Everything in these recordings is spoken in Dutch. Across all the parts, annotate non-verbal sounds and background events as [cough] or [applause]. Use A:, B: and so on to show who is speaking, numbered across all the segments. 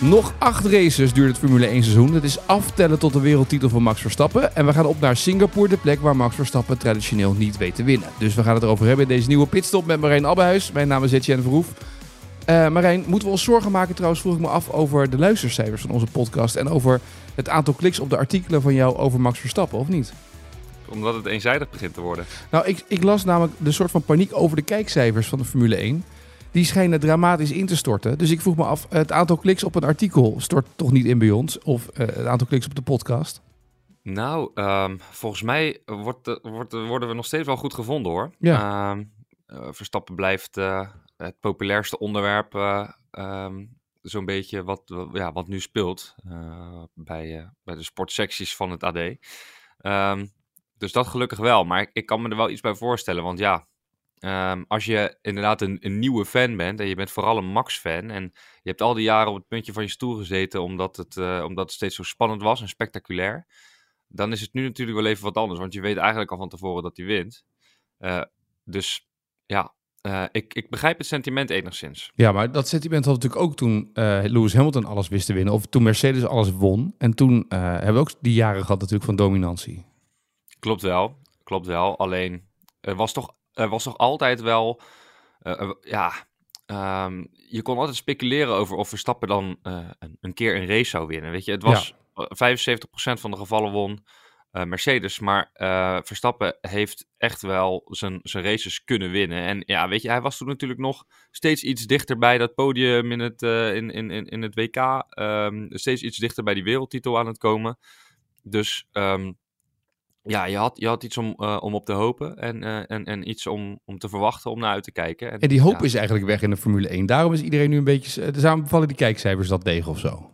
A: Nog acht races duurt het Formule 1 seizoen. Dat is aftellen tot de wereldtitel van Max Verstappen. En we gaan op naar Singapore, de plek waar Max Verstappen traditioneel niet weet te winnen. Dus we gaan het erover hebben in deze nieuwe pitstop met Marijn Abbehuis. Mijn naam is Etienne Verhoef. Uh, Marijn, moeten we ons zorgen maken trouwens, vroeg ik me af, over de luistercijfers van onze podcast. En over het aantal kliks op de artikelen van jou over Max Verstappen, of niet?
B: Omdat het eenzijdig begint te worden.
A: Nou, ik, ik las namelijk de soort van paniek over de kijkcijfers van de Formule 1 die schijnen dramatisch in te storten. Dus ik vroeg me af, het aantal kliks op een artikel stort toch niet in bij ons? Of uh, het aantal kliks op de podcast?
B: Nou, um, volgens mij wordt, wordt, worden we nog steeds wel goed gevonden hoor.
A: Ja.
B: Um, uh, Verstappen blijft uh, het populairste onderwerp, um, zo'n beetje wat, ja, wat nu speelt bij, bij de sportsecties van het AD. dus dat gelukkig wel, maar ik, ik kan me er wel iets bij voorstellen, want ja, Um, als je inderdaad een, een, nieuwe fan bent en je bent vooral een Max-fan en je hebt al die jaren op het puntje van je stoel gezeten omdat het, uh, omdat het steeds zo spannend was en spectaculair, dan is het nu natuurlijk wel even wat anders, want je weet eigenlijk al van tevoren dat hij wint. Uh, dus ja, uh, ik, ik begrijp het sentiment enigszins.
A: Ja, maar dat sentiment had natuurlijk ook toen Lewis Hamilton alles wist te winnen, of toen Mercedes alles won. En toen hebben we ook die jaren gehad natuurlijk van dominantie.
B: Klopt wel, klopt wel. Alleen, er was toch er was toch altijd wel, uh, ja, um, je kon altijd speculeren over of Verstappen dan uh, een, een, keer een race zou winnen. Weet je, het was ja. 75% van de gevallen won uh, Mercedes, maar Verstappen heeft echt wel zijn, zijn races kunnen winnen. En ja, weet je, hij was toen natuurlijk nog steeds iets dichter bij dat podium in het, in, in, in het WK, um, steeds iets dichter bij die wereldtitel aan het komen. Dus um, ja, je had, je had iets om, uh, om op te hopen en, uh, en, en iets om, om te verwachten, om naar uit te kijken.
A: En, en die hoop ja. is eigenlijk weg in de Formule 1. Daarom is iedereen nu een beetje... Daarom vallen die kijkcijfers dat tegen of zo.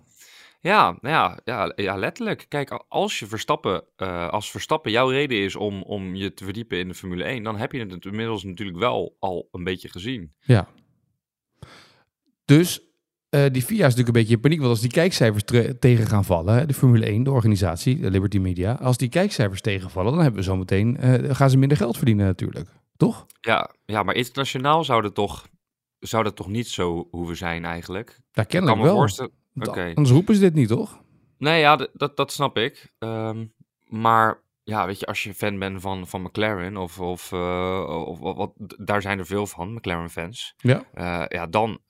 B: Ja, ja, ja, ja, letterlijk. Kijk, als je Verstappen, als Verstappen jouw reden is om, om je te verdiepen in de Formule 1, dan heb je het inmiddels natuurlijk wel al een beetje gezien.
A: Ja. Dus uh, die FIA is natuurlijk een beetje in paniek. Want als die kijkcijfers tegen gaan vallen, de Formule 1, de organisatie, de Liberty Media, als die kijkcijfers tegenvallen, dan hebben we zometeen, uh, gaan ze minder geld verdienen natuurlijk. Toch?
B: Ja, ja maar internationaal zou dat toch, zou dat toch niet zo hoeven zijn eigenlijk?
A: Ja, kennelijk wel. Voorstellen... Okay. Anders roepen ze dit niet, toch?
B: Nee, ja, dat, dat snap ik. Um, maar ja, weet je, als je fan bent van, van McLaren of, of, uh, of, of wat, daar zijn er veel van, McLaren-fans.
A: Ja.
B: ja, dan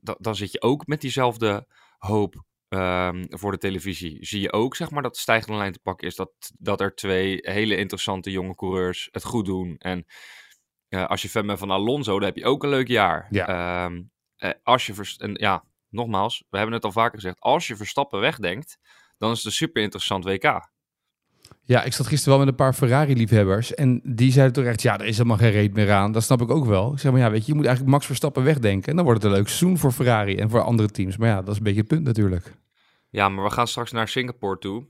B: dan zit je ook met diezelfde hoop um, voor de televisie. Zie je ook, zeg maar, dat de stijgende lijn te pakken is dat, dat er twee hele interessante jonge coureurs het goed doen. En uh, als je fan bent van Alonso, dan heb je ook een leuk jaar.
A: Ja.
B: Um, uh, als je, en ja, nogmaals, we hebben het al vaker gezegd, als je Verstappen wegdenkt, dan is het een super interessant WK.
A: Ja, ik zat gisteren wel met een paar Ferrari-liefhebbers. En die zeiden toch echt, ja, er is helemaal geen reet meer aan. Dat snap ik ook wel. Ik zeg maar, ja, weet je, je moet eigenlijk Max Verstappen wegdenken. En dan wordt het een leuk seizoen voor Ferrari en voor andere teams. Maar ja, dat is een beetje het punt natuurlijk.
B: Ja, maar we gaan straks naar Singapore toe.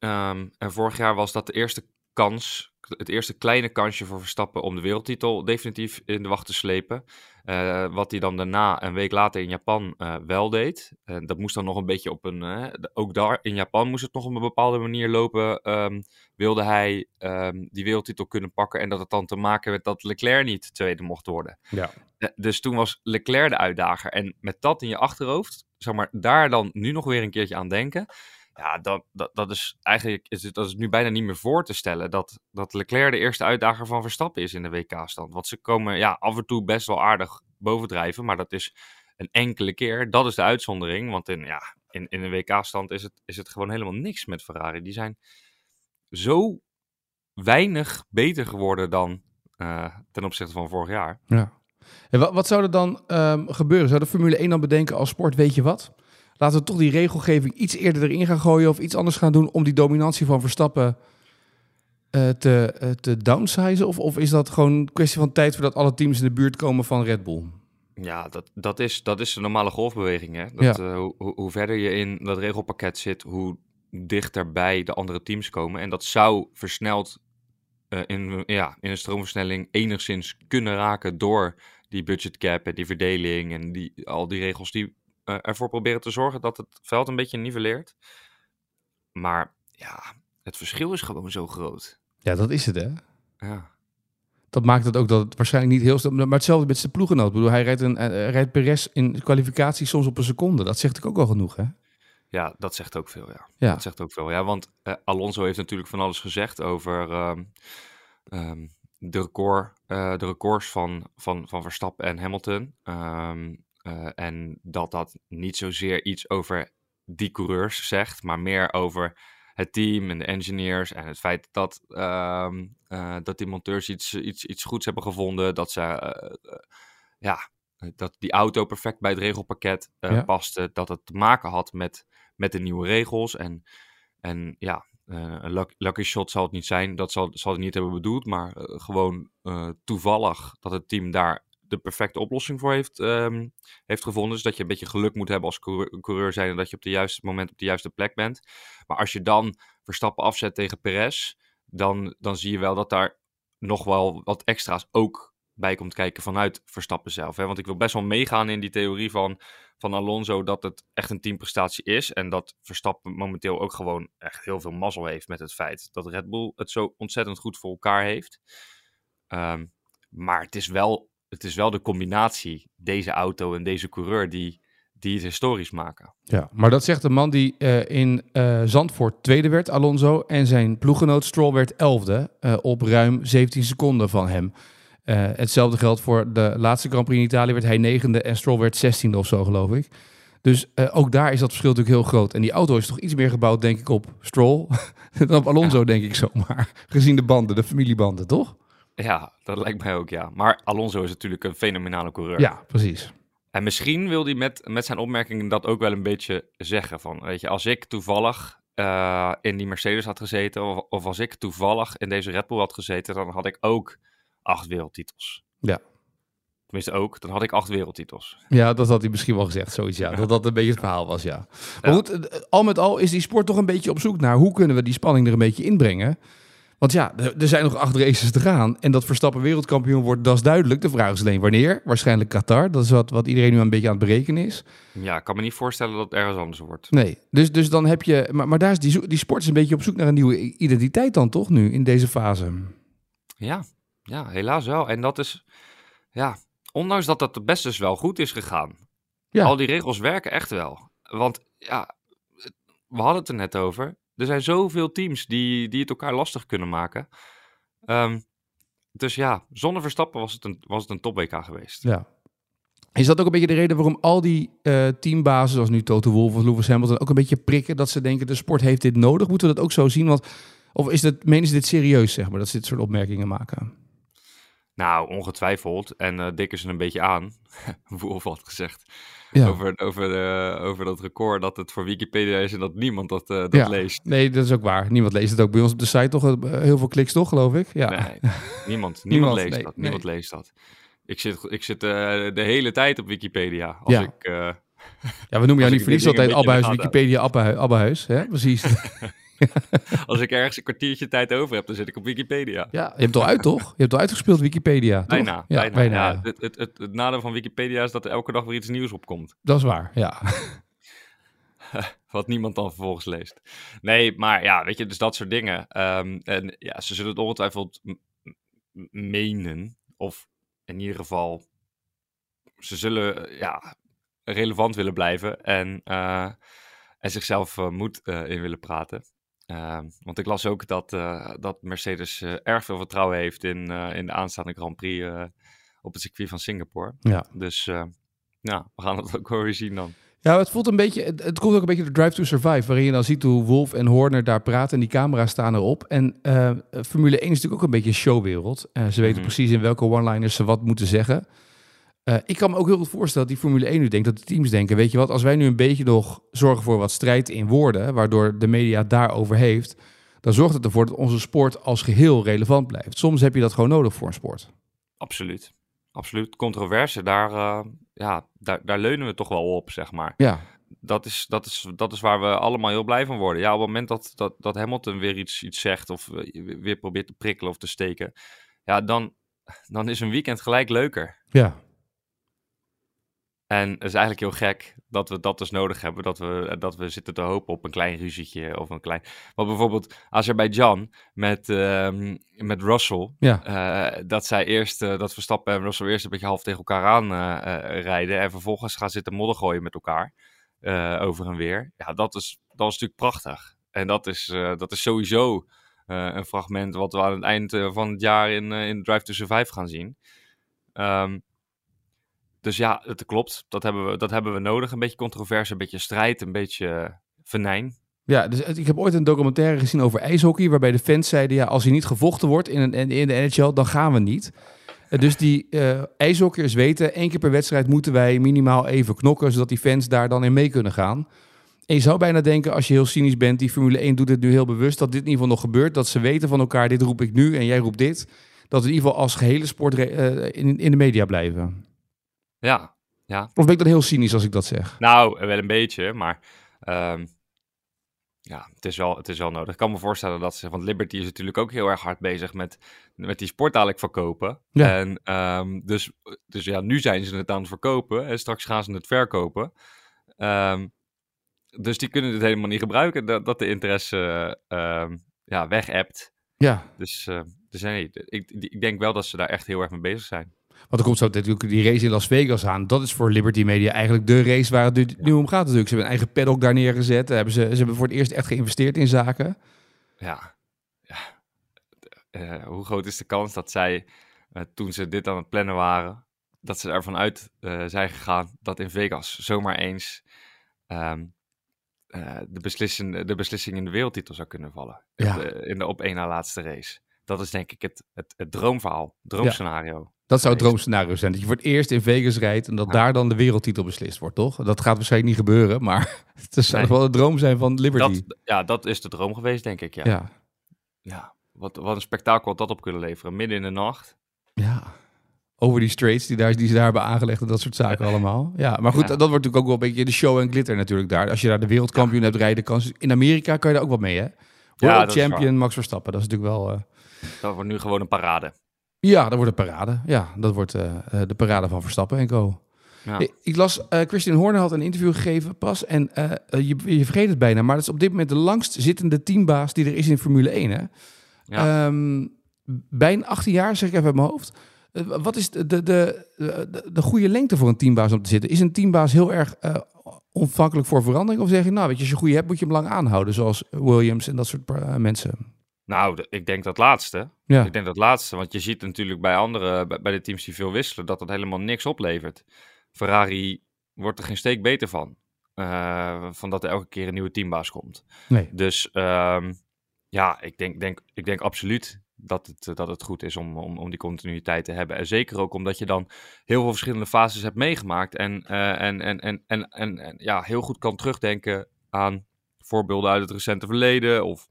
B: Um, en vorig jaar was dat de eerste kans, het eerste kleine kansje voor Verstappen om de wereldtitel definitief in de wacht te slepen. Uh, wat hij dan daarna, een week later in Japan, uh, wel deed. Uh, dat moest dan nog een beetje op een. ook daar in Japan moest het nog op een bepaalde manier lopen. Um, wilde hij um, die wereldtitel kunnen pakken. En dat het dan te maken met dat Leclerc niet tweede mocht worden.
A: Ja.
B: dus toen was Leclerc de uitdager. En met dat in je achterhoofd, zeg maar, daar dan nu nog weer een keertje aan denken. Ja, dat, dat, dat is eigenlijk is het, dat is nu bijna niet meer voor te stellen dat, dat Leclerc de eerste uitdager van Verstappen is in de WK-stand. Want ze komen ja, af en toe best wel aardig bovendrijven, maar dat is een enkele keer. Dat is de uitzondering, want in, ja, in, in een WK-stand is het, is het gewoon helemaal niks met Ferrari. Die zijn zo weinig beter geworden dan uh, ten opzichte van vorig jaar.
A: Ja. En wat, wat zou er dan um, gebeuren? Zou de Formule 1 dan bedenken als sport, weet je wat? Laten we toch die regelgeving iets eerder erin gaan gooien of iets anders gaan doen om die dominantie van Verstappen uh, te, uh, te downsizen? Of, of is dat gewoon een kwestie van tijd voordat alle teams in de buurt komen van Red Bull?
B: Ja, dat, dat, is, dat is de normale golfbeweging. Hè? Dat, uh, hoe, hoe verder je in dat regelpakket zit, hoe dichterbij de andere teams komen. En dat zou versneld uh, in, ja, in een stroomversnelling enigszins kunnen raken door die budget cap en die verdeling en die, al die regels die ervoor proberen te zorgen dat het veld een beetje niveleert. Maar ja, het verschil is gewoon zo groot.
A: Ja, dat is het hè.
B: Ja.
A: Dat maakt het ook dat het waarschijnlijk niet heel snel... Maar hetzelfde met zijn ploegenoot. Ik bedoel, hij rijdt, een, uh, rijdt Perez in kwalificatie soms op een seconde. Dat zegt ik ook al genoeg, hè?
B: Ja, dat zegt ook veel, ja.
A: ja.
B: Dat zegt ook veel, ja. Want uh, Alonso heeft natuurlijk van alles gezegd over um, um, de, record, uh, de records van, van, van Verstappen en Hamilton. Um, uh, en dat dat niet zozeer iets over die coureurs zegt, maar meer over het team en de engineers en het feit dat, um, uh, dat die monteurs iets, iets, iets goeds hebben gevonden, dat ze, uh, ja, dat die auto perfect bij het regelpakket ja. paste, dat het te maken had met, met de nieuwe regels en, en ja, een lucky shot zal het niet zijn, dat zal, zal het niet hebben bedoeld, maar gewoon toevallig dat het team daar de perfecte oplossing voor heeft, um, heeft gevonden. Dus dat je een beetje geluk moet hebben als coureur, zijn en dat je op de juiste moment op de juiste plek bent. Maar als je dan Verstappen afzet tegen Perez, dan, dan zie je wel dat daar nog wel wat extra's ook bij komt kijken vanuit Verstappen zelf. Hè? Want ik wil best wel meegaan in die theorie van, van Alonso dat het echt een teamprestatie is. En dat Verstappen momenteel ook gewoon echt heel veel mazzel heeft met het feit dat Red Bull het zo ontzettend goed voor elkaar heeft. Um, maar het is wel het is wel de combinatie, deze auto en deze coureur, die, die het historisch maken.
A: Ja, maar dat zegt de man die uh, in uh, Zandvoort tweede werd, Alonso, en zijn ploeggenoot Stroll werd elfde uh, op ruim 17 seconden van hem. hetzelfde geldt voor de laatste Grand Prix in Italië, werd hij negende en Stroll werd zestiende of zo, geloof ik. Dus ook daar is dat verschil natuurlijk heel groot. En die auto is toch iets meer gebouwd, denk ik, op Stroll [laughs] dan op Alonso, ja. denk ik zomaar. Gezien de banden, de familiebanden, toch?
B: Ja, dat lijkt mij ook, ja. Maar Alonso is natuurlijk een fenomenale coureur.
A: Ja, precies.
B: En misschien wil hij met, met zijn opmerkingen dat ook wel een beetje zeggen. Van, weet je, als ik toevallig uh, in die Mercedes had gezeten, of, of, als ik toevallig in deze Red Bull had gezeten, dan had ik ook acht wereldtitels.
A: Ja.
B: Tenminste ook, dan had ik acht wereldtitels.
A: Ja, dat had hij misschien wel gezegd, zoiets, ja. [laughs] Dat dat een beetje het verhaal was, ja. Maar ja. goed, al met al is die sport toch een beetje op zoek naar hoe kunnen we die spanning er een beetje inbrengen. Want ja, er zijn nog acht races te gaan. En dat Verstappen wereldkampioen wordt, dat is duidelijk. De vraag is alleen wanneer. Waarschijnlijk Qatar. Dat is wat, wat iedereen nu een beetje aan het berekenen is.
B: Ja, ik kan me niet voorstellen dat het ergens anders wordt.
A: Nee, dus, dus dan heb je... Maar, maar daar is die, die sport is een beetje op zoek naar een nieuwe identiteit dan toch nu, in deze fase?
B: Ja, ja helaas wel. En dat is... Ja, ondanks dat dat best dus wel goed is gegaan. Ja. Al die regels werken echt wel. Want ja, we hadden het er net over er zijn zoveel teams die, die het elkaar lastig kunnen maken. Um, dus ja, zonder Verstappen was het een, was het een top-WK geweest.
A: Ja. Is dat ook een beetje de reden waarom al die uh, teambazen, zoals nu Toto Wolff of Lewis Hamilton, ook een beetje prikken dat ze denken de sport heeft dit nodig? Moeten we dat ook zo zien? Want, of is het, menen ze dit serieus, zeg maar, dat ze dit soort opmerkingen maken?
B: Nou, ongetwijfeld. En uh, dikken ze een beetje aan. [laughs] Wolf had gezegd. Ja. Over, over, uh, over dat record dat het voor Wikipedia is en dat niemand dat, uh, dat
A: ja.
B: leest.
A: Nee, dat is ook waar. Niemand leest het ook bij ons op de site toch? Heel veel kliks toch, geloof ik? Ja.
B: Nee, [laughs] niemand, niemand, niemand leest nee, dat. Niemand leest dat. Ik zit, ik zit de hele tijd op Wikipedia. Als
A: ja.
B: ik,
A: ja, we noemen jou niet voor niets altijd Abbehuis, Wikipedia Abbehuis. Hè? Precies. [laughs] [laughs]
B: Als ik ergens een kwartiertje tijd over heb, dan zit ik op Wikipedia.
A: Ja, je hebt het al uit, toch? Je hebt het al uitgespeeld, Wikipedia. Toch?
B: Bijna,
A: ja,
B: bijna. bijna ja, het, het, het, het, nadeel van Wikipedia is dat er elke dag weer iets nieuws opkomt.
A: Dat is waar, ja. [laughs]
B: Wat niemand dan vervolgens leest. Nee, maar ja, weet je, dus dat soort dingen. Um, en ja, ze zullen het ongetwijfeld menen. Of in ieder geval, ze zullen ja, relevant willen blijven. En, uh, en zichzelf uh, moed uh, in willen praten. Uh, want ik las ook dat, uh, dat Mercedes uh, erg veel vertrouwen heeft in, in de aanstaande Grand Prix op het circuit van Singapore.
A: Ja.
B: Dus ja, we gaan het [laughs] ook wel weer zien dan.
A: Ja, het voelt een beetje, het, het komt ook een beetje de Drive to Survive, waarin je dan ziet hoe Wolf en Horner daar praten en die camera's staan erop. En Formule 1 is natuurlijk ook een beetje een showwereld. ze weten mm -hmm. precies in welke one-liners ze wat moeten zeggen. Uh, ik kan me ook heel goed voorstellen dat die Formule 1 nu denkt, dat de teams denken, weet je wat, als wij nu een beetje nog zorgen voor wat strijd in woorden, waardoor de media daarover heeft, dan zorgt het ervoor dat onze sport als geheel relevant blijft. Soms heb je dat gewoon nodig voor een sport.
B: Absoluut. Absoluut. Controverse, daar, uh, ja, daar, daar leunen we toch wel op, zeg maar.
A: Ja,
B: Dat is, dat is, dat is waar we allemaal heel blij van worden. Ja, op het moment dat, dat, dat Hamilton weer iets, iets zegt of eh, weer probeert te prikkelen of te steken, ja, dan, dan is een weekend gelijk leuker.
A: ja.
B: En het is eigenlijk heel gek dat we dat dus nodig hebben. Dat we, dat we zitten te hopen op een klein ruzietje of een klein... Want bijvoorbeeld Azerbeidzjan met, ehm, met Russell.
A: Ja.
B: eh, dat zij eerst, eh, dat Verstappen en Russell eerst een beetje half tegen elkaar aan eh, rijden. En vervolgens gaan zitten modder gooien met elkaar. over en weer. Ja, dat is, dat is natuurlijk prachtig. En dat is, dat is sowieso een fragment wat we aan het eind van het jaar in, in Drive to Survive gaan zien. Ehm, dus ja, het klopt. Dat hebben, we, dat hebben we nodig. Een beetje controverse, een beetje strijd, een beetje eh, venijn.
A: Ja, dus ik heb ooit een documentaire gezien over ijshockey, waarbij de fans zeiden, ja, als hij niet gevochten wordt in, een, in de NHL, dan gaan we niet. Eh, Dus die eh ijshockeyers weten, één keer per wedstrijd moeten wij minimaal even knokken, zodat die fans daar dan in mee kunnen gaan. En je zou bijna denken, als je heel cynisch bent, die Formule 1 doet het nu heel bewust, dat dit in ieder geval nog gebeurt. Dat ze weten van elkaar, dit roep ik nu en jij roept dit. Dat we in ieder geval als gehele sport in, in de media blijven.
B: Ja, ja.
A: Of ben ik dan heel cynisch als ik dat zeg?
B: Nou, wel een beetje, maar ehm, ja, het is, wel, het is wel nodig. Ik kan me voorstellen dat ze, want Liberty is natuurlijk ook heel erg hard bezig met, met die sport dadelijk verkopen.
A: Ja.
B: En ehm, dus, dus ja, nu zijn ze het aan het verkopen en straks gaan ze het verkopen. Ehm, dus die kunnen het helemaal niet gebruiken, dat, dat de interesse ja, weg hebt.
A: Ja,
B: Dus, eh, dus nee, ik, ik denk wel dat ze daar echt heel erg mee bezig zijn.
A: Want er komt zo natuurlijk die race in Las Vegas aan. Dat is voor Liberty Media eigenlijk de race waar het nu- om gaat natuurlijk. Ze hebben een eigen paddock daar neergezet. Hebben ze, ze hebben voor het eerst echt geïnvesteerd in zaken.
B: Ja, ja. Eh, hoe groot is de kans dat zij, eh, toen ze dit aan het plannen waren, dat ze ervan uit eh, zijn gegaan dat in Vegas zomaar eens ehm, eh, de, beslissing, de beslissing in de wereldtitel zou kunnen vallen.
A: Ja.
B: De- in de op één na laatste race. Dat is denk ik het, het, het droomverhaal, droomscenario.
A: Dat zou het droomscenario zijn. Dat je voor het eerst in Vegas rijdt en dat
B: Ja.
A: daar dan de wereldtitel beslist wordt, toch? Dat gaat waarschijnlijk niet gebeuren, maar [laughs] het zou
B: Nee.
A: wel de droom zijn van Liberty.
B: Dat, ja, dat is de droom geweest, denk ik. Ja, ja.
A: ja.
B: Wat, wat een spektakel had dat op kunnen leveren. Midden in de nacht.
A: ja. Over die straights die, daar, die ze daar hebben aangelegd en dat soort zaken [laughs] allemaal. Ja, maar goed,
B: Ja.
A: dat wordt natuurlijk ook wel een beetje de show en glitter natuurlijk daar. Als je daar de wereldkampioen hebt rijden, kan ze- in Amerika kan je daar ook wat mee, hè? World
B: is
A: champion Max Verstappen, dat is natuurlijk wel... eh,
B: Dat wordt nu gewoon een parade.
A: Ja, dat wordt een parade. Ja, dat wordt eh, eh, de parade van Verstappen en Co.
B: Ja.
A: Ik, las, eh, Christian Horner had een interview gegeven pas. En je, je vergeet het bijna, maar dat is op dit moment de langst zittende teambaas die er is in Formule 1. Hè?
B: Ja.
A: Bijna 18 jaar, zeg ik even uit mijn hoofd. Wat is de, de, de, de, de goede lengte voor een teambaas om te zitten? Is een teambaas heel erg ontvankelijk voor verandering? Of zeg je, nou, weet je, als je goede hebt, moet je hem lang aanhouden, zoals Williams en dat soort mensen?
B: Nou, ik denk dat laatste.
A: Ja,
B: Ik denk dat laatste, want je ziet natuurlijk bij andere, bij, bij de teams die veel wisselen, dat dat helemaal niks oplevert. Ferrari wordt er geen steek beter van. eh, van dat er elke keer een nieuwe teambaas komt.
A: nee.
B: Dus ehm, ja, ik denk, denk, ik denk absoluut dat het, eh, dat het goed is om, om, om die continuïteit te hebben. En zeker ook omdat je dan heel veel verschillende fases hebt meegemaakt. En, eh, en, en, en, en, en, en ja, heel goed kan terugdenken aan voorbeelden uit het recente verleden. Of...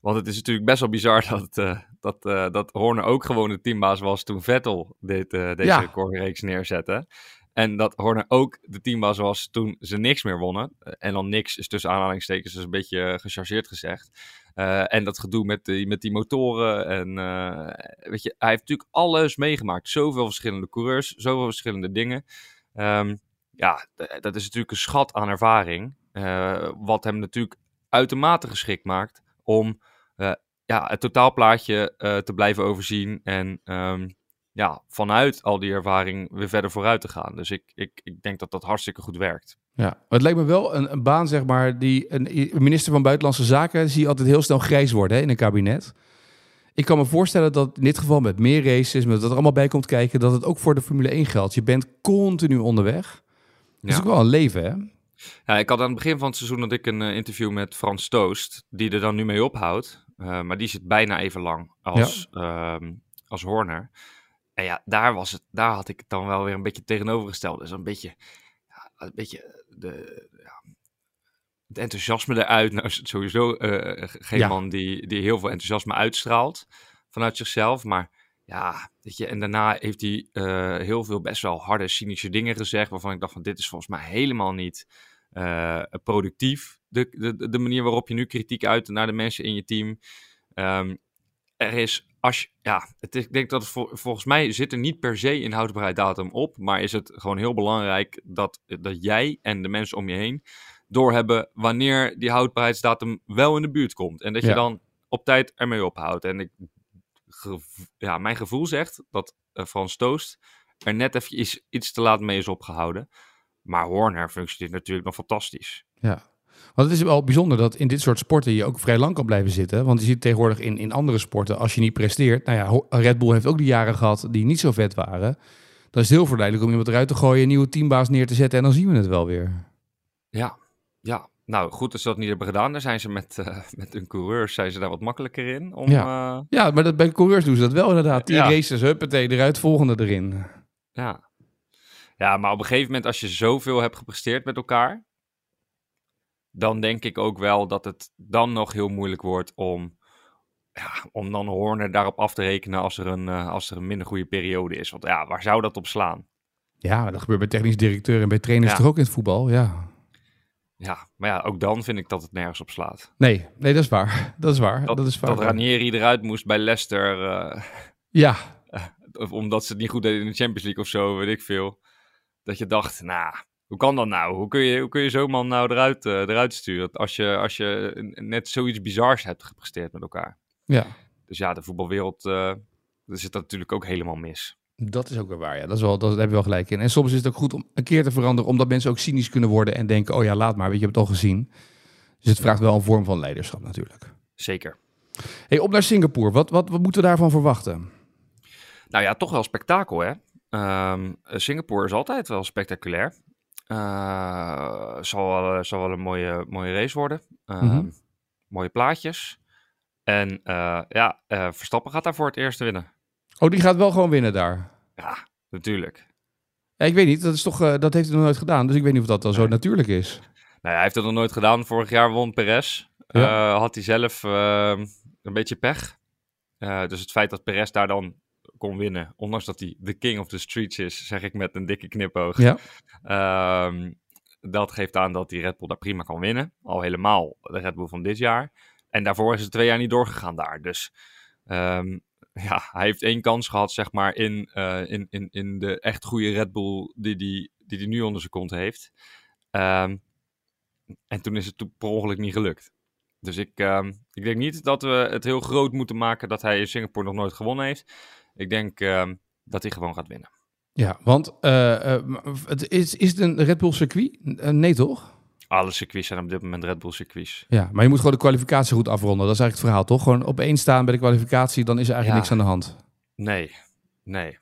B: Want het is natuurlijk best wel bizar [laughs] dat, eh, dat, eh, dat Horner ook gewoon de teambaas was toen Vettel dit, eh, deze
A: Ja.
B: recordreeks neerzette. En dat Horner ook de teambaas was toen ze niks meer wonnen. En dan niks is tussen aanhalingstekens dus een beetje gechargeerd gezegd. En dat gedoe met die, met die motoren. En weet je, hij heeft natuurlijk alles meegemaakt. Zoveel verschillende coureurs, zoveel verschillende dingen. Ehm, ja, dat is natuurlijk een schat aan ervaring. wat hem natuurlijk uitermate geschikt maakt om eh, ja, het totaalplaatje eh, te blijven overzien. En ehm, ja, vanuit al die ervaring weer verder vooruit te gaan. Dus ik, ik, ik denk dat dat hartstikke goed werkt.
A: Ja, het lijkt me wel een, een baan, zeg maar, die een, een minister van Buitenlandse Zaken zie je altijd heel snel grijs worden hè, in een kabinet. Ik kan me voorstellen dat in dit geval met meer races, met dat er allemaal bij komt kijken, dat het ook voor de Formule 1 geldt. Je bent continu onderweg. Dat is
B: Ja.
A: ook wel een leven, hè?
B: Ja, ik had aan het begin van het seizoen dat ik een eh, interview met Frans Toost, die er dan nu mee ophoudt. Eh, maar die zit bijna even lang als, ehm, als Horner. En ja, daar, was het, daar had ik het dan wel weer een beetje tegenovergesteld. Dus een beetje, ja, een beetje de, ja, het enthousiasme eruit. Nou is het sowieso eh, geen man die, die heel veel enthousiasme uitstraalt vanuit zichzelf. Maar ja, weet je, en daarna heeft hij eh, heel veel best wel harde, cynische dingen gezegd. Waarvan ik dacht van dit is volgens mij helemaal niet eh, productief. De, de, de manier waarop je nu kritiek uit naar de mensen in je team. Ehm, er is, als je, ja, het is, ik denk dat vol- volgens mij zit er niet per se een houdbaarheidsdatum op. Maar is het gewoon heel belangrijk dat, dat jij en de mensen om je heen doorhebben wanneer die houdbaarheidsdatum wel in de buurt komt. En dat je
A: Ja.
B: dan op tijd ermee ophoudt. En ik, ja, mijn gevoel zegt dat eh, Frans Toost er net even iets, iets te laat mee is opgehouden. Maar Horner functioneert natuurlijk nog fantastisch.
A: Ja. Want het is wel bijzonder dat in dit soort sporten je ook vrij lang kan blijven zitten. Want je ziet tegenwoordig in, in andere sporten, als je niet presteert. Nou ja, Red Bull heeft ook die jaren gehad die niet zo vet waren. Dan is het heel verleidelijk om iemand eruit te gooien, een nieuwe teambaas neer te zetten en dan zien we het wel weer.
B: Ja, ja. Nou, goed dat ze dat niet hebben gedaan. Daar zijn ze met, eh, [laughs] met hun coureurs zijn ze daar wat makkelijker in. Om, ja.
A: Ja, maar dat, bij coureurs doen ze dat wel inderdaad. Die
B: Ja.
A: races, huppatee, eruit, volgende erin.
B: ja. ja, maar op een gegeven moment als je zoveel hebt gepresteerd met elkaar... dan denk ik ook wel dat het dan nog heel moeilijk wordt om... Ja, om dan Horner daarop af te rekenen als er, een, eh, als er een minder goede periode is. Want ja, waar zou dat op slaan?
A: Ja, dat gebeurt bij technisch directeur en bij trainers
B: Ja.
A: toch ook in het voetbal, ja.
B: Ja, maar ja, ook dan vind ik dat het nergens op slaat.
A: Nee, nee, dat is waar. Dat is waar. Dat,
B: Dat,
A: is waar.
B: dat Ranieri eruit moest bij Leicester... eh,
A: Ja, [laughs]
B: omdat ze het niet goed deden in de Champions League of zo, weet ik veel. Dat je dacht, nou, hoe kan dat nou? Hoe kun je, hoe kun je zo'n man nou eruit, eh, eruit sturen? Als je, als je net zoiets bizars hebt gepresteerd met elkaar.
A: ja.
B: Dus ja, de voetbalwereld, eh daar zit dat natuurlijk ook helemaal mis.
A: Dat is ook wel waar, ja. Dat, is wel, dat, heb je wel gelijk in. En soms is het ook goed om een keer te veranderen, omdat mensen ook cynisch kunnen worden en denken, oh ja, laat maar, weet je, je hebt het al gezien. Dus het vraagt wel een vorm van leiderschap natuurlijk.
B: Zeker.
A: Hey, op naar Singapore. Wat, wat, wat moeten we daarvan verwachten?
B: Nou ja, toch wel spektakel, hè? Ehm, Singapore is altijd wel spectaculair. Eh, zal, wel, zal wel een mooie, mooie race worden. Ehm,
A: Mhm.
B: Mooie plaatjes. En eh, ja, eh, Verstappen gaat daar voor het eerst winnen.
A: Oh, die gaat wel gewoon winnen daar.
B: Ja, natuurlijk.
A: Ja, ik weet niet, dat, is toch, eh, dat heeft hij nog nooit gedaan. Dus ik weet niet of dat dan zo natuurlijk is.
B: Nou, ja, hij heeft het nog nooit gedaan. Vorig jaar won Perez.
A: Ja.
B: Eh, had hij zelf ehm, een beetje pech. Eh, dus het feit dat Perez daar dan kon winnen, ondanks dat hij de king of the streets is, zeg ik met een dikke knipoog.
A: Ja.
B: Ehm, dat geeft aan dat die Red Bull daar prima kan winnen. Al helemaal de Red Bull van dit jaar. En daarvoor is het twee jaar niet doorgegaan daar. Dus ehm, ja, hij heeft één kans gehad, zeg maar, in, eh, in, in, in de echt goede Red Bull die hij die, die, die nu onder zijn kont heeft. Ehm, en toen is het per ongeluk niet gelukt. Dus ik, ehm, ik denk niet dat we het heel groot moeten maken dat hij in Singapore nog nooit gewonnen heeft. Ik denk ehm, dat hij gewoon gaat winnen.
A: Ja, want eh, eh, het is, is het een Red Bull circuit? Nee, toch?
B: Alle circuits zijn op dit moment Red Bull circuits.
A: Ja, maar je moet gewoon de kwalificatie goed afronden. Dat is eigenlijk het verhaal, toch? Gewoon op één staan bij de kwalificatie, dan is er eigenlijk
B: Ja.
A: niks aan de hand.
B: Nee, nee.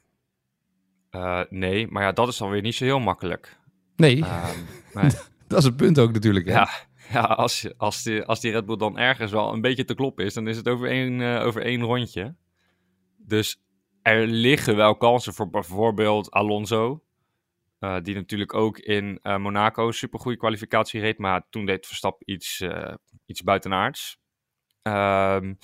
B: Eh, nee, maar ja, dat is dan weer niet zo heel makkelijk.
A: Nee,
B: Ehm, nee. [laughs]
A: dat is het punt ook natuurlijk. hè?
B: Ja, ja als, je- als, die, als die Red Bull dan ergens wel een beetje te kloppen is, dan is het over één, eh, over één rondje. Dus er liggen wel kansen voor bijvoorbeeld Alonso. Eh, die natuurlijk ook in eh, Monaco supergoeie kwalificatie reed. Maar toen deed Verstappen iets, eh, iets buitenaards. Ehm,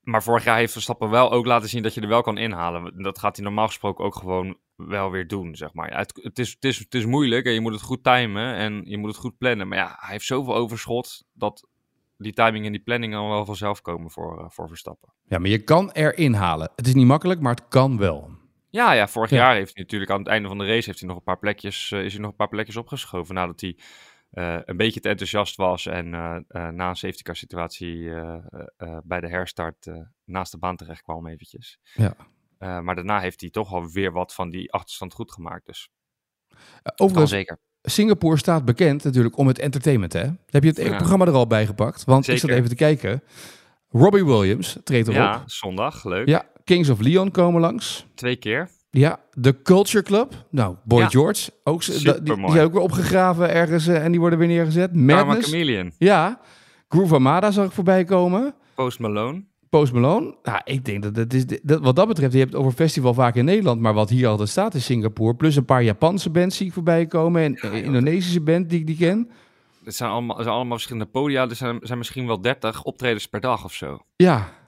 B: maar vorig jaar heeft Verstappen wel ook laten zien dat je er wel kan inhalen. Dat gaat hij normaal gesproken ook gewoon wel weer doen, zeg maar. Het, het, is, het, is, het is moeilijk en je moet het goed timen en je moet het goed plannen. Maar ja, hij heeft zoveel overschot dat die timing en die planning dan wel vanzelf komen voor, voor Verstappen.
A: Ja, maar je kan erin halen. Het is niet makkelijk, maar het kan wel.
B: Ja, ja, vorig
A: Ja.
B: jaar heeft hij natuurlijk aan het einde van de race heeft hij nog een paar plekjes, eh, is hij nog een paar plekjes opgeschoven nadat hij eh, een beetje te enthousiast was en eh, na een safety car situatie bij de herstart naast de baan terecht kwam eventjes.
A: Ja.
B: Maar daarna heeft hij toch alweer wat van die achterstand goed gemaakt, dus
A: overigens,
B: zeker.
A: Singapore staat bekend natuurlijk om het entertainment, hè? Heb je het
B: Ja.
A: programma er al bij gepakt? Want ik zat even te kijken. Robbie Williams treedt erop.
B: Ja,
A: Ja.
B: zondag, leuk.
A: Kings of Leon komen langs.
B: Twee keer.
A: Ja, de Culture Club. Nou, Boy
B: Ja.
A: George. Ook, die, die zijn ook weer opgegraven ergens eh, en die worden weer neergezet. Madness.
B: Chameleon.
A: Ja. Groove Armada zag ik voorbij komen.
B: Post Malone.
A: Post Malone. Nou, ik denk dat het is... Dat, wat dat betreft, je hebt het over festival vaak in Nederland, maar wat hier altijd staat is Singapore. Plus een paar Japanse bands zie ik voorbij komen en een
B: joh,
A: Indonesische band die ik die ken.
B: Het zijn allemaal, het zijn allemaal verschillende podia. Er zijn, zijn misschien wel 30 optredens per dag of zo.
A: Ja.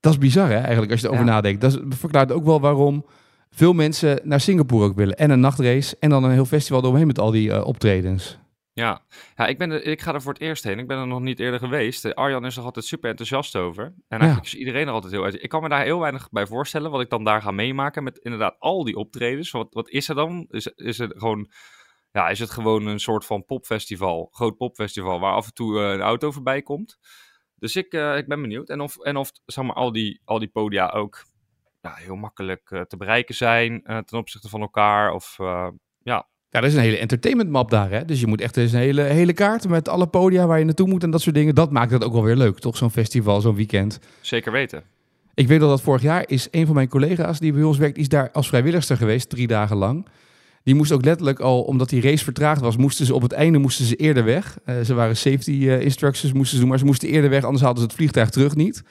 A: Dat is bizar hè, eigenlijk, als je erover
B: Ja.
A: nadenkt. Dat verklaart ook wel waarom veel mensen naar Singapore ook willen. En een nachtrace en dan een heel festival eromheen met al die eh, optredens.
B: Ja, ja ik, ben er, ik ga er voor het eerst heen. Ik ben er nog niet eerder geweest. Eh, Arjan is er altijd super enthousiast over. En eigenlijk is iedereen er altijd heel uit. Ik kan me daar heel weinig bij voorstellen wat ik dan daar ga meemaken met inderdaad al die optredens. Wat, wat is er dan? Is, is het gewoon... Ja, is het gewoon een soort van popfestival, groot popfestival, waar af en toe eh, een auto voorbij komt. Dus ik, eh, ik ben benieuwd. En of, en of zeg maar, al, die, al die podia ook ja, heel makkelijk eh, te bereiken zijn eh, ten opzichte van elkaar. Of ja,
A: Ja, er is een hele entertainment map daar hè. Dus je moet echt eens een hele, hele kaart met alle podia waar je naartoe moet en dat soort dingen. Dat maakt het ook wel weer leuk, toch? Zo'n festival, zo'n weekend.
B: zeker weten.
A: Ik weet dat dat vorig jaar is een van mijn collega's die bij ons werkt, is daar als vrijwilligster geweest, drie dagen lang. Die moest ook letterlijk al, omdat die race vertraagd was, moesten ze op het einde moesten ze eerder weg. Eh, ze waren safety eh, instructions moesten ze doen, maar ze moesten eerder weg, anders hadden ze het vliegtuig terug niet.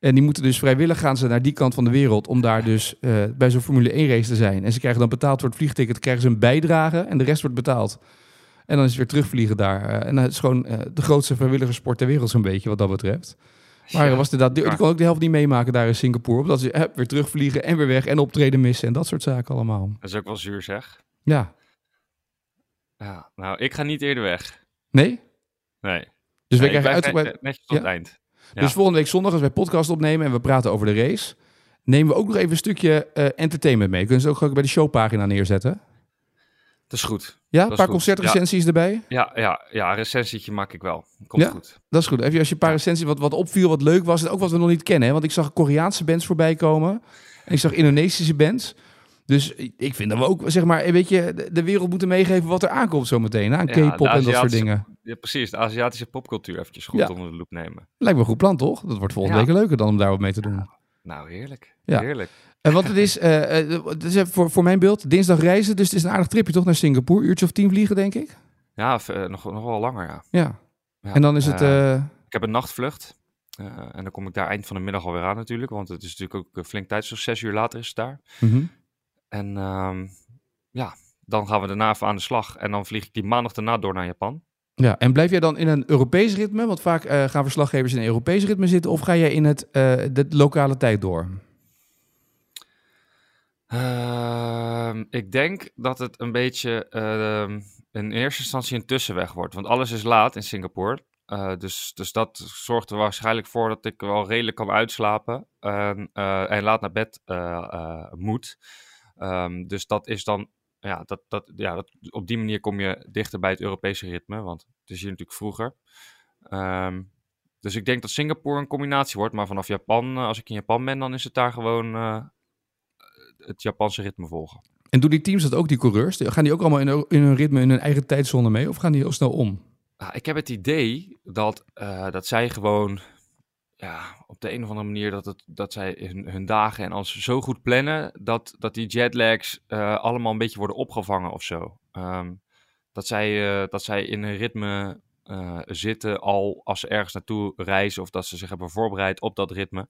A: En die moeten dus vrijwillig gaan ze naar die kant van de wereld om daar dus eh, bij zo'n Formule 1 race te zijn. En ze krijgen dan betaald voor het vliegticket, krijgen ze een bijdrage en de rest wordt betaald. En dan is het weer terugvliegen daar. En het is gewoon de grootste vrijwilligersport ter wereld zo'n beetje wat dat betreft. Maar
B: Ja,
A: er was inderdaad, die, die
B: waar.
A: kon ook de helft niet meemaken daar in Singapore. Omdat ze weer terugvliegen en weer weg en optreden missen en dat soort zaken allemaal.
B: Dat is ook wel zuur zeg.
A: Ja,
B: Ja, nou, ik ga niet eerder weg.
A: nee?
B: Nee.
A: Dus
B: Nee, ik
A: krijgen uitgebreid...
B: net- netjes tot
A: Ja.
B: het eind. Ja.
A: Dus volgende week zondag als wij podcast opnemen en we praten over de race... nemen we ook nog even een stukje eh, entertainment mee. Kunnen ze ook bij de showpagina neerzetten?
B: Dat is goed.
A: Ja, een paar concertrecensies erbij?
B: Ja, ja, ja, een recensietje maak ik wel. Komt
A: Ja?
B: goed.
A: Dat is goed. Even als je een paar recensies wat, wat opviel, wat leuk was. En ook wat we nog niet kennen. Hè? Want ik zag Koreaanse bands voorbij komen. En ik zag Indonesische bands. Dus ik vind dat we ook, zeg maar, weet je, de, wereld moeten meegeven wat er aankomt zometeen. Aan
B: Ja,
A: K-pop en dat soort dingen.
B: Ja, precies. De Aziatische popcultuur eventjes goed
A: Ja.
B: onder de loep nemen.
A: Lijkt me een goed plan, toch? Dat wordt volgende
B: Ja.
A: week leuker dan om daar wat mee te doen.
B: Nou, heerlijk.
A: Ja.
B: Heerlijk.
A: En wat het is, [laughs] eh, eh, het is even voor, voor mijn beeld, dinsdag reizen. Dus het is een aardig tripje toch naar Singapore. Uurtje of tien vliegen, denk ik.
B: Ja, v- eh, nog, nog wel langer, ja.
A: Ja.
B: Ja,
A: En dan is het...
B: eh,
A: eh,
B: Ik heb een nachtvlucht. Eh, en dan kom ik daar eind van de middag alweer aan natuurlijk. Want het is natuurlijk ook eh, flink tijd. Zo zes uur later is het daar.
A: mhm.
B: En ehm, ja, dan gaan we daarna even aan de slag. En dan vlieg ik die maandag daarna door naar Japan.
A: Ja, en blijf jij dan in een Europees ritme? Want vaak eh, gaan verslaggevers in een Europees ritme zitten. Of ga jij in het, eh, de lokale tijd door?
B: Ehm, ik denk dat het een beetje ehm, in eerste instantie een tussenweg wordt. Want alles is laat in Singapore. Eh, dus, dus dat zorgt er waarschijnlijk voor dat ik wel redelijk kan uitslapen. En, laat naar bed moet. Ehm, dus dat is dan. Ja, dat, dat, ja dat, op die manier kom je dichter bij het Europese ritme. Want het is hier natuurlijk vroeger. Ehm, dus ik denk dat Singapore een combinatie wordt. Maar vanaf Japan, eh, als ik in Japan ben, dan is het daar gewoon. eh, het Japanse ritme volgen.
A: En doen die teams dat ook, die coureurs? Gaan die ook allemaal in, hun- in hun ritme, in hun eigen tijdzone mee? Of gaan die heel snel om?
B: Nou, ik heb het idee dat, eh, dat zij gewoon ja, op de een of andere manier dat, het, dat zij hun, hun dagen en alles zo goed plannen dat, dat die jetlags eh, allemaal een beetje worden opgevangen of zo. Ehm, dat, zij, eh, dat zij in een ritme eh, zitten al als ze ergens naartoe reizen of dat ze zich hebben voorbereid op dat ritme.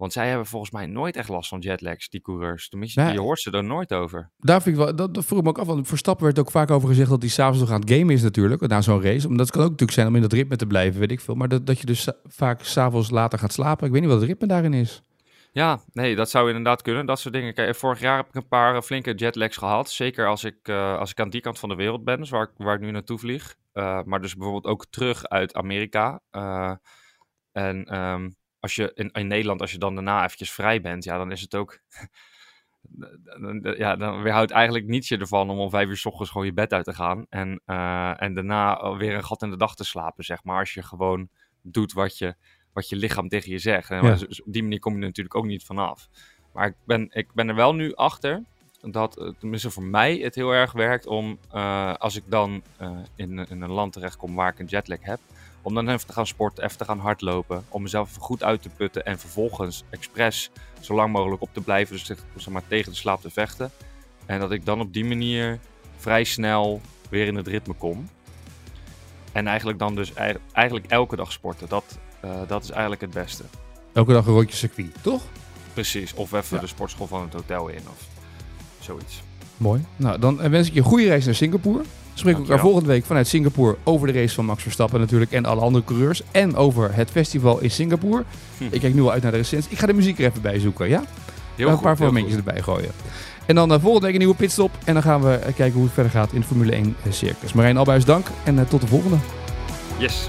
B: Want zij hebben volgens mij nooit echt last van jetlags, die coureurs. Tenminste,
A: Nee.
B: je hoort ze er nooit over.
A: Daar vind ik wel, dat, dat vroeg ik me ook af. Want voor Stappen werd ook vaak over gezegd dat hij s'avonds nog aan het gamen is natuurlijk. Na zo'n race. Omdat het kan ook natuurlijk zijn om in dat ritme te blijven, weet ik veel. Maar dat, dat je dus vaak s'avonds later gaat slapen. Ik weet niet wat het ritme daarin is.
B: Ja, nee, dat zou inderdaad kunnen. Dat soort dingen. Kijk, vorig jaar heb ik een paar eh, flinke jetlags gehad. Zeker als ik, eh, als ik aan die kant van de wereld ben, dus waar, ik- waar ik nu naartoe vlieg. Eh, maar dus bijvoorbeeld ook terug uit Amerika. En ehm, als je in, in Nederland, als je dan daarna eventjes vrij bent, ja, dan is het ook... [laughs] dan- ja, dan weerhoudt eigenlijk niets je ervan om om vijf uur s ochtends gewoon je bed uit te gaan. En, eh, en daarna weer een gat in de dag te slapen, zeg maar. Als je gewoon doet wat je, wat je lichaam tegen je zegt. En
A: Ja.
B: dus op die manier kom je er natuurlijk ook niet vanaf. Maar ik ben, ik ben er wel nu achter dat, eh, tenminste voor mij, het heel erg werkt om, eh, als ik dan in, in een land terechtkom waar ik een jetlag heb, om dan even te gaan sporten, even te gaan hardlopen, om mezelf even goed uit te putten en vervolgens expres zo lang mogelijk op te blijven, dus zeg, maar tegen de slaap te vechten. En dat ik dan op die manier vrij snel weer in het ritme kom. En eigenlijk dan dus ei- eigenlijk elke dag sporten. Dat, eh, dat is eigenlijk het beste.
A: Elke dag een rondje circuit, toch?
B: Precies. Of even
A: Ja.
B: de sportschool van het hotel in of zoiets.
A: Mooi. Nou, dan eh, wens ik je een goede reis naar Singapore. Spreken we elkaar volgende week vanuit Singapore over de race van Max Verstappen natuurlijk en alle andere coureurs. En over het festival in Singapore.
B: Hm.
A: Ik kijk nu al uit naar de recensie. Ik ga de muziek er even bij zoeken, ja?
B: Heel
A: een
B: goed,
A: paar
B: heel
A: momentjes
B: goed.
A: erbij gooien. En dan eh, volgende week een nieuwe pitstop. En dan gaan we eh, kijken hoe het verder gaat in de Formule 1 circus. Marijn Albuis, dank en eh, tot de volgende.
B: Yes.